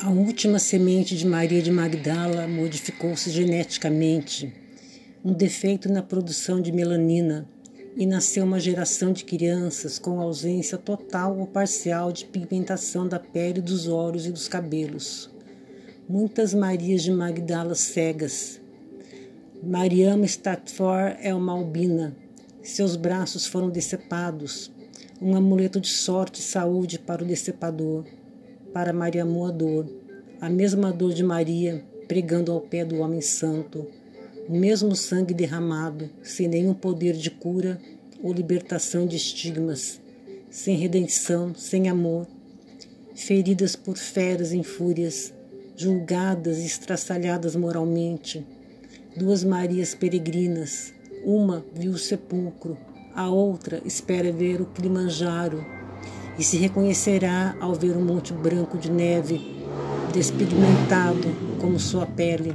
A última semente de Maria de Magdala modificou-se geneticamente, um defeito na produção de melanina, e nasceu uma geração de crianças com ausência total ou parcial de pigmentação da pele, dos olhos e dos cabelos. Muitas Marias de Magdala cegas. Mariama Stafford é uma albina. Seus braços foram decepados, um amuleto de sorte e saúde para o decepador para Maria Moador, a mesma dor de Maria pregando ao pé do homem santo, o mesmo sangue derramado, sem nenhum poder de cura ou libertação de estigmas, sem redenção, sem amor, feridas por feras em fúrias, julgadas e estraçalhadas moralmente. Duas Marias peregrinas, uma viu o sepulcro, a outra espera ver o Kilimanjaro e se reconhecerá ao ver um monte branco de neve, despigmentado como sua pele.